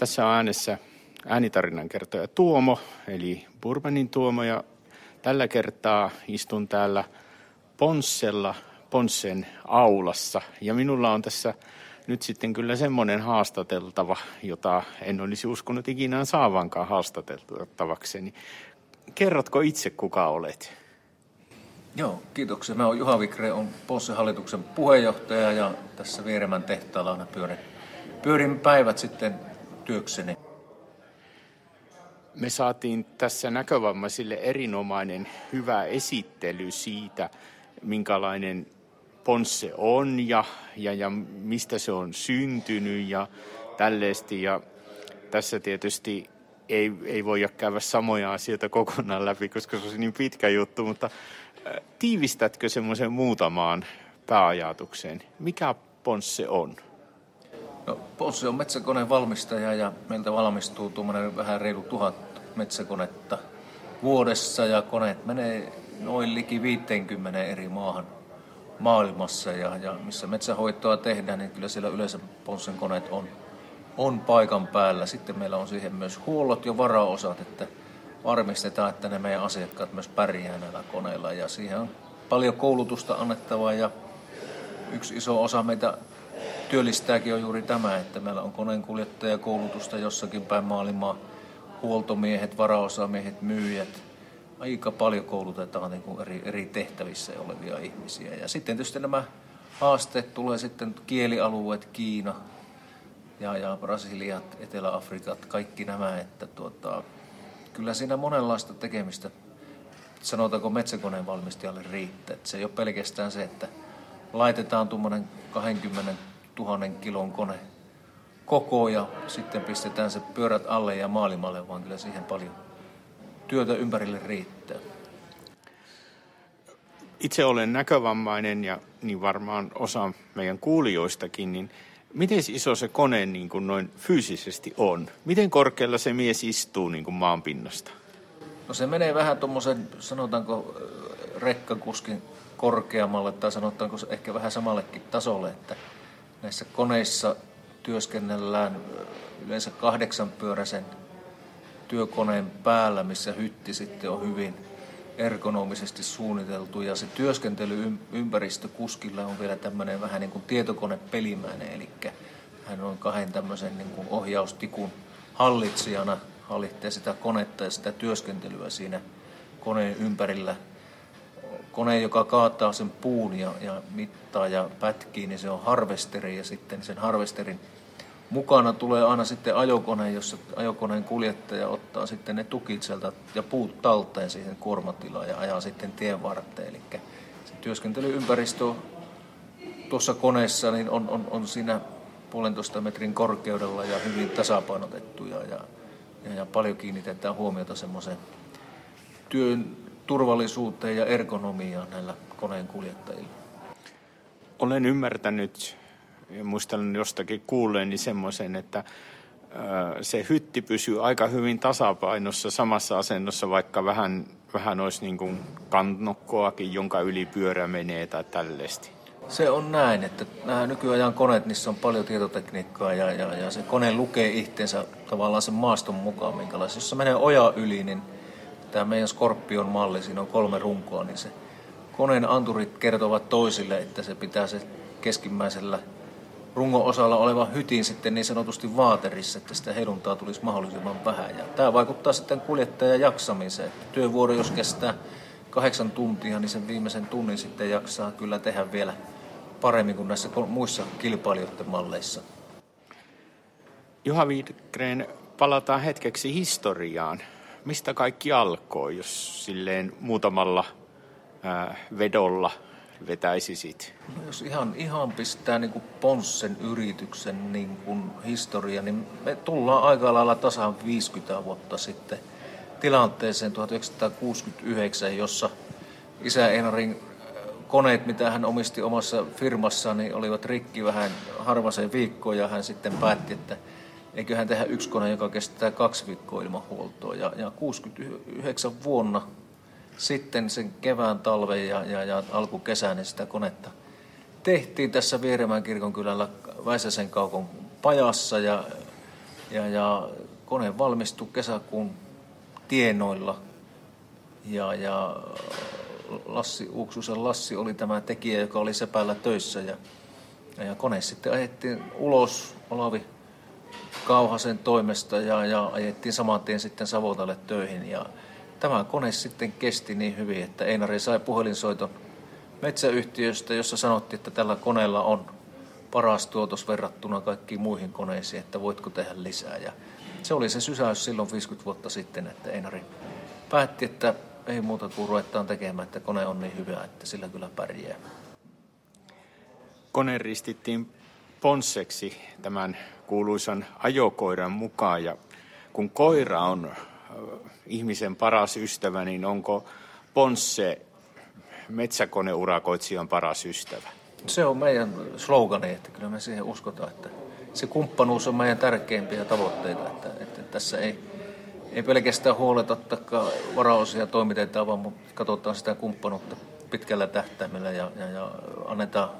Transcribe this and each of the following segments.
Tässä on äänessä äänitarinan kertoja Tuomo, eli Burbanin Tuomo, ja tällä kertaa istun täällä Ponssella, Ponssen aulassa, ja minulla on tässä nyt sitten kyllä semmoinen haastateltava, jota en olisi uskonut ikinä saavankaan haastateltavakseni. Kerrotko itse, kuka olet? Joo, kiitoksia. Mä oon Juha Vikre, on Ponssen hallituksen puheenjohtaja ja tässä Vieremän tehtaalla aina pyörin, pyörin päivät sitten työkseni. Me saatiin tässä näkövammaisille erinomainen hyvä esittely siitä, minkälainen Ponsse on ja, ja, ja mistä se on syntynyt ja tälleesti. Ja tässä tietysti ei, ei voi käydä samoja asioita kokonaan läpi, koska se on niin pitkä juttu, mutta tiivistätkö semmoisen muutamaan pääajatukseen? Mikä Ponsse on? No, Ponsse on metsäkoneen valmistaja ja meiltä valmistuu tuommoinen vähän reilu tuhat metsäkonetta vuodessa ja koneet menee noin liki 50 eri maahan maailmassa ja, ja missä metsähoitoa tehdään, niin kyllä siellä yleensä Ponssen koneet on, on paikan päällä. Sitten meillä on siihen myös huollot ja varaosat, että varmistetaan, että ne meidän asiakkaat myös pärjää näillä koneilla ja siihen on paljon koulutusta annettavaa ja yksi iso osa meitä työllistääkin on juuri tämä, että meillä on koneenkuljettajakoulutusta jossakin päin maailmaa, huoltomiehet, varaosamiehet, myyjät. Aika paljon koulutetaan niin kuin eri, eri tehtävissä olevia ihmisiä. Ja sitten tietysti nämä haasteet tulee sitten kielialueet, Kiina ja, ja Brasiliat, Etelä-Afrikat, kaikki nämä, että tuota, kyllä siinä monenlaista tekemistä, sanotaanko metsäkoneen valmistajalle riittää. Että se ei ole pelkästään se, että laitetaan tuommoinen 20 000 kilon kone koko ja sitten pistetään se pyörät alle ja maailmalle, vaan kyllä siihen paljon työtä ympärille riittää. Itse olen näkövammainen ja niin varmaan osa meidän kuulijoistakin, niin miten iso se kone niin kuin noin fyysisesti on? Miten korkealla se mies istuu niin kuin maanpinnasta? No se menee vähän tuommoisen, sanotaanko rekkakuskin korkeammalle tai sanotaanko ehkä vähän samallekin tasolle, että näissä koneissa työskennellään yleensä kahdeksanpyöräisen työkoneen päällä, missä hytti sitten on hyvin ergonomisesti suunniteltu ja se työskentelyympäristö kuskilla on vielä tämmöinen vähän niin kuin tietokonepelimäinen, eli hän on kahden tämmöisen niin kuin ohjaustikun hallitsijana, hallitsee sitä konetta ja sitä työskentelyä siinä koneen ympärillä. Kone, joka kaataa sen puun ja, ja mittaa ja pätkii, niin se on harvesteri ja sitten sen harvesterin mukana tulee aina sitten ajokone, jossa ajokoneen kuljettaja ottaa sitten ne tukit sieltä ja puut talteen siihen kuormatilaan ja ajaa sitten tien varteen. Eli se työskentelyympäristö tuossa koneessa niin on, on, on siinä puolentoista metrin korkeudella ja hyvin tasapainotettu ja, ja, ja, ja paljon kiinnitetään huomiota semmoiseen työn turvallisuuteen ja ergonomiaan näillä koneen kuljettajilla. Olen ymmärtänyt ja muistan jostakin kuulleeni semmoisen, että se hytti pysyy aika hyvin tasapainossa samassa asennossa, vaikka vähän, vähän olisi niin kuin kannokkoakin, jonka yli pyörä menee tai tällaisesti. Se on näin, että nämä nykyajan koneet, niissä on paljon tietotekniikkaa ja, ja, ja se kone lukee itseensä tavallaan sen maaston mukaan, minkälaisen. Jos se menee oja yli, niin tämä meidän Scorpion malli, siinä on kolme runkoa, niin se koneen anturit kertovat toisille, että se pitää se keskimmäisellä rungon osalla oleva hytin sitten niin sanotusti vaaterissa, että sitä heduntaa tulisi mahdollisimman vähän. Ja tämä vaikuttaa sitten kuljettajan jaksamiseen. Työvuoro, jos kestää kahdeksan tuntia, niin sen viimeisen tunnin sitten jaksaa kyllä tehdä vielä paremmin kuin näissä muissa kilpailijoiden malleissa. Juha Wiedgren, palataan hetkeksi historiaan. Mistä kaikki alkoi, jos silleen muutamalla ää, vedolla vetäisisit? No jos ihan, ihan pistää niin kuin Ponssen yrityksen niin kuin historia, niin me tullaan aika lailla tasan 50 vuotta sitten tilanteeseen 1969, jossa isä Einarin äh, koneet, mitä hän omisti omassa firmassaan, niin olivat rikki vähän harvaseen viikkoon ja hän sitten päätti, että eiköhän tehdä yksi kone, joka kestää kaksi viikkoa ilman huoltoa. Ja, ja 69 vuonna sitten sen kevään, talven ja, ja, ja alkukesän niin sitä konetta tehtiin tässä Vieremän kirkon kylällä Väisäsen kaukon pajassa ja Ja, ja kone valmistui kesäkuun tienoilla. Ja, ja Lassi Uuksusen Lassi oli tämä tekijä, joka oli Sepällä töissä. Ja, ja kone sitten ajettiin ulos Olavi Kauhasen toimesta ja, ja ajettiin saman tien sitten Savotalle töihin. Ja tämä kone sitten kesti niin hyvin, että Einari sai puhelinsoiton metsäyhtiöstä, jossa sanottiin, että tällä koneella on paras tuotos verrattuna kaikkiin muihin koneisiin, että voitko tehdä lisää. Ja se oli se sysäys silloin 50 vuotta sitten, että Einari päätti, että ei muuta kuin ruvetaan tekemään, että kone on niin hyvä, että sillä kyllä pärjää. Kone ristittiin Ponsseksi tämän kuuluisan ajokoiran mukaan ja kun koira on ihmisen paras ystävä, niin onko Ponsse metsäkoneurakoitsijan paras ystävä? Se on meidän slogani, että kyllä me siihen uskotaan, että se kumppanuus on meidän tärkeimpiä tavoitteita, että, että tässä ei, ei pelkästään huoleta varaosia toimitetaan, vaan katsotaan sitä kumppanuutta pitkällä tähtäimellä ja, ja, ja annetaan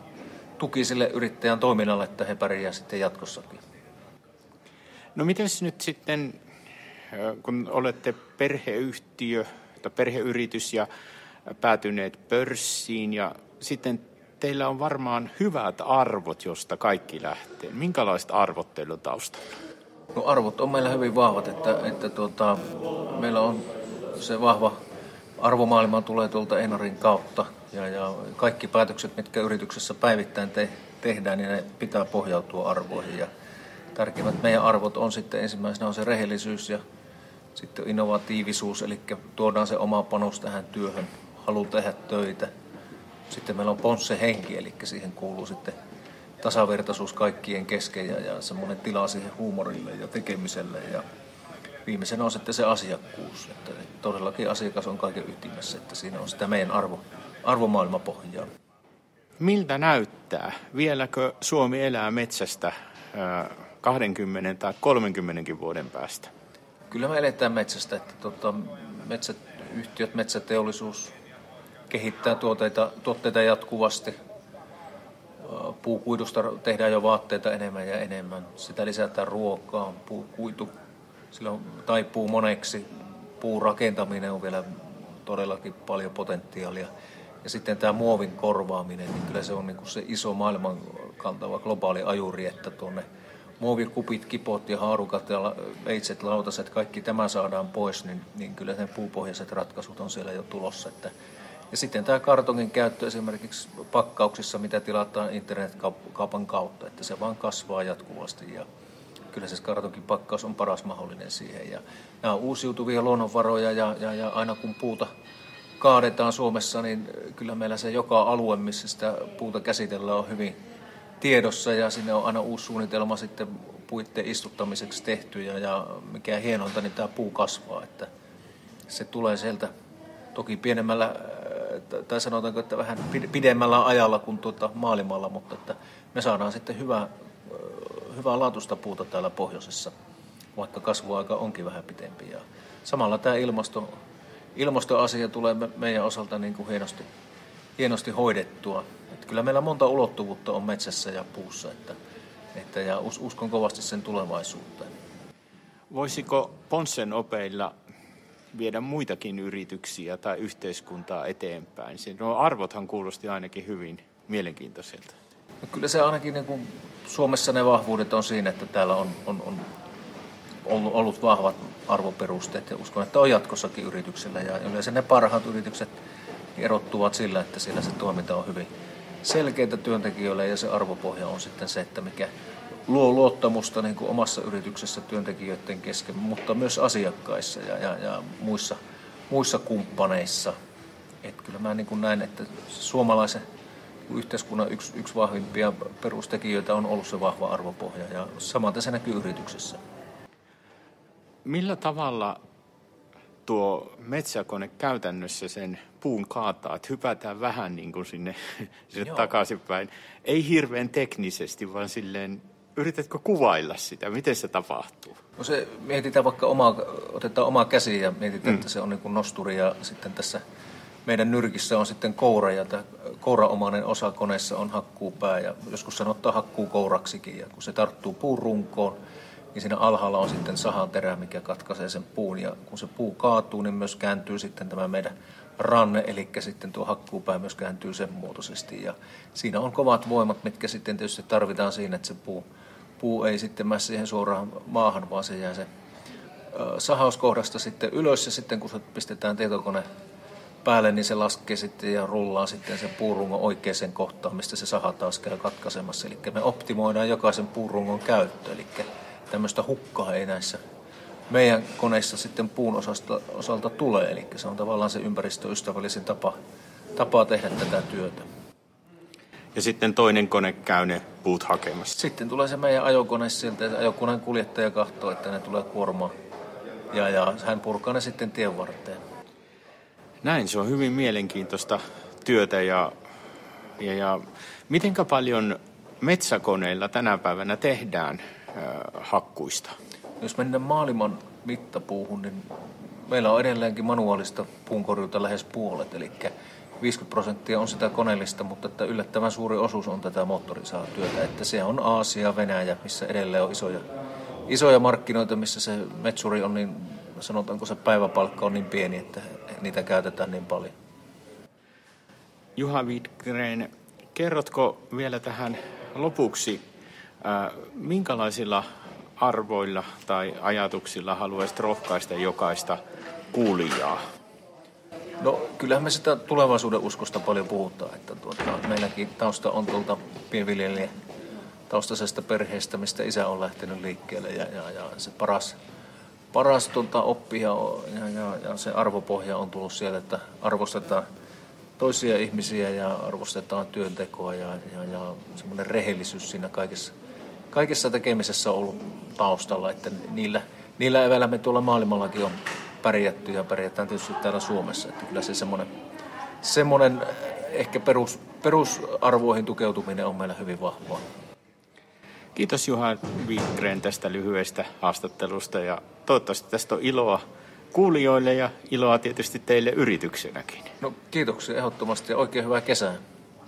tuki sille yrittäjän toiminnalle, että he pärjää sitten jatkossakin. No miten nyt sitten, kun olette perheyhtiö tai perheyritys ja päätyneet pörssiin ja sitten teillä on varmaan hyvät arvot, josta kaikki lähtee. Minkälaiset arvot teillä on taustalla? No arvot on meillä hyvin vahvat, että, että tuota, meillä on se vahva arvomaailma tulee tuolta Enarin kautta ja, ja kaikki päätökset, mitkä yrityksessä päivittäin te, tehdään, niin ne pitää pohjautua arvoihin ja tärkeimmät meidän arvot on sitten ensimmäisenä on se rehellisyys ja sitten innovatiivisuus, eli tuodaan se oma panos tähän työhön, halu tehdä töitä. Sitten meillä on ponsse henki, eli siihen kuuluu sitten tasavertaisuus kaikkien kesken ja, ja semmoinen tila siihen huumorille ja tekemiselle. Ja viimeisenä on sitten se asiakkuus, että todellakin asiakas on kaiken ytimessä, että siinä on sitä meidän arvo, arvomaailmapohjaa. Miltä näyttää? Vieläkö Suomi elää metsästä 20 tai 30 vuoden päästä? Kyllä me eletään metsästä, että tota, metsäyhtiöt, metsäteollisuus kehittää tuotteita, tuotteita jatkuvasti. Puukuidusta tehdään jo vaatteita enemmän ja enemmän. Sitä lisätään ruokaa, puukuitu silloin taipuu moneksi. Puurakentaminen on vielä todellakin paljon potentiaalia. Ja sitten tämä muovin korvaaminen, niin kyllä se on niin kuin se iso maailman kantava globaali ajuri, että tuonne muovikupit, kipot ja haarukat ja veitset, lautaset, kaikki tämä saadaan pois, niin, niin kyllä ne puupohjaiset ratkaisut on siellä jo tulossa. Että, ja sitten tämä kartongin käyttö esimerkiksi pakkauksissa, mitä tilataan internetkaupan kautta, että se vaan kasvaa jatkuvasti ja kyllä se kartonkin pakkaus on paras mahdollinen siihen. Ja nämä on uusiutuvia luonnonvaroja ja, ja, ja aina kun puuta kaadetaan Suomessa, niin kyllä meillä se joka alue, missä sitä puuta käsitellään, on hyvin tiedossa ja sinne on aina uusi suunnitelma sitten puitteen istuttamiseksi tehty ja, ja mikä hienointa, niin tämä puu kasvaa, että se tulee sieltä toki pienemmällä, tai sanotaanko, että vähän pidemmällä ajalla kuin tuota maailmalla, mutta että me saadaan sitten hyvää, hyvää laatusta puuta täällä pohjoisessa, vaikka kasvuaika onkin vähän pitempi. Ja samalla tämä ilmasto, ilmastoasia tulee meidän osalta niin kuin hienosti, hienosti hoidettua. Että kyllä meillä monta ulottuvuutta on metsässä ja puussa, että, että ja uskon kovasti sen tulevaisuuteen. Voisiko Ponssen opeilla viedä muitakin yrityksiä tai yhteiskuntaa eteenpäin? No arvothan kuulosti ainakin hyvin mielenkiintoiselta. No kyllä se ainakin niin kuin Suomessa ne vahvuudet on siinä, että täällä on, on, on ollut, ollut vahvat arvoperusteet ja uskon, että on jatkossakin yrityksellä. Ja yleensä ne parhaat yritykset erottuvat sillä, että siellä se toiminta on hyvin selkeitä työntekijöille ja se arvopohja on sitten se, että mikä luo luottamusta niin kuin omassa yrityksessä työntekijöiden kesken, mutta myös asiakkaissa ja, ja, ja muissa, muissa kumppaneissa. Et kyllä mä niin kuin näen, että suomalaisen yhteiskunnan yksi, yksi vahvimpia perustekijöitä on ollut se vahva arvopohja ja samaten se näkyy yrityksessä. Millä tavalla tuo metsäkone käytännössä sen puun kaataa, että hypätään vähän niin kuin sinne, sinne takaisinpäin. Ei hirveän teknisesti, vaan silleen, yritätkö kuvailla sitä, miten se tapahtuu? No se mietitään vaikka oma, otetaan oma käsi ja mietitään, mm. että se on niin kuin nosturi ja sitten tässä meidän nyrkissä on sitten koura ja tämä kouraomainen osa koneessa on hakkuupää ja joskus sanottaa hakkuu kouraksikin ja kun se tarttuu puun runkoon, niin siinä alhaalla on sitten sahan terä, mikä katkaisee sen puun. Ja kun se puu kaatuu, niin myös kääntyy sitten tämä meidän ranne, eli sitten tuo hakkuupää myös kääntyy sen muotoisesti. Ja siinä on kovat voimat, mitkä sitten tietysti tarvitaan siinä, että se puu, puu ei sitten mene siihen suoraan maahan, vaan se jää se sahauskohdasta sitten ylös ja sitten kun se pistetään tietokone päälle, niin se laskee sitten ja rullaa sitten sen puurungon oikeaan kohtaan, mistä se saha taas käy katkaisemassa. Eli me optimoidaan jokaisen puurungon käyttö, eli tämmöistä hukkaa ei näissä meidän koneissa sitten puun osasta, osalta tulee. Eli se on tavallaan se ympäristöystävällisin tapa, tapa tehdä tätä työtä. Ja sitten toinen kone käy ne puut hakemassa. Sitten tulee se meidän ajokone sieltä, ja ajokoneen kuljettaja katsoo, että ne tulee kuormaa. Ja, ja hän purkaa ne sitten tien varteen. Näin, se on hyvin mielenkiintoista työtä ja, ja, ja mitenkä paljon metsäkoneilla tänä päivänä tehdään äh, hakkuista? Jos mennään maailman mittapuuhun, niin meillä on edelleenkin manuaalista puunkorjuuta lähes puolet, eli 50 prosenttia on sitä koneellista, mutta että yllättävän suuri osuus on tätä moottorisaatyötä. Että se on Aasia, Venäjä, missä edelleen on isoja, isoja markkinoita, missä se metsuri on niin, sanotaanko se päiväpalkka on niin pieni, että niitä käytetään niin paljon. Juha Widgren, kerrotko vielä tähän lopuksi, äh, minkälaisilla arvoilla tai ajatuksilla haluaisit rohkaista jokaista kuulijaa? No kyllähän me sitä tulevaisuuden uskosta paljon puhutaan, että tuota, meilläkin tausta on tuolta pienviljelijä taustaisesta perheestä, mistä isä on lähtenyt liikkeelle ja, ja, ja se paras, paras tuota, oppi ja, ja, ja, ja se arvopohja on tullut sieltä, että arvostetaan toisia ihmisiä ja arvostetaan työntekoa ja, ja, ja semmoinen rehellisyys siinä kaikessa, kaikessa tekemisessä on ollut taustalla, että niillä, niillä eväillä me tuolla maailmallakin on pärjätty ja pärjätään tietysti täällä Suomessa. Että kyllä se semmoinen, semmoinen ehkä perus, perusarvoihin tukeutuminen on meillä hyvin vahvaa. Kiitos Juha Wikgren tästä lyhyestä haastattelusta ja toivottavasti tästä on iloa kuulijoille ja iloa tietysti teille yrityksenäkin. No kiitoksia ehdottomasti ja oikein hyvää kesää.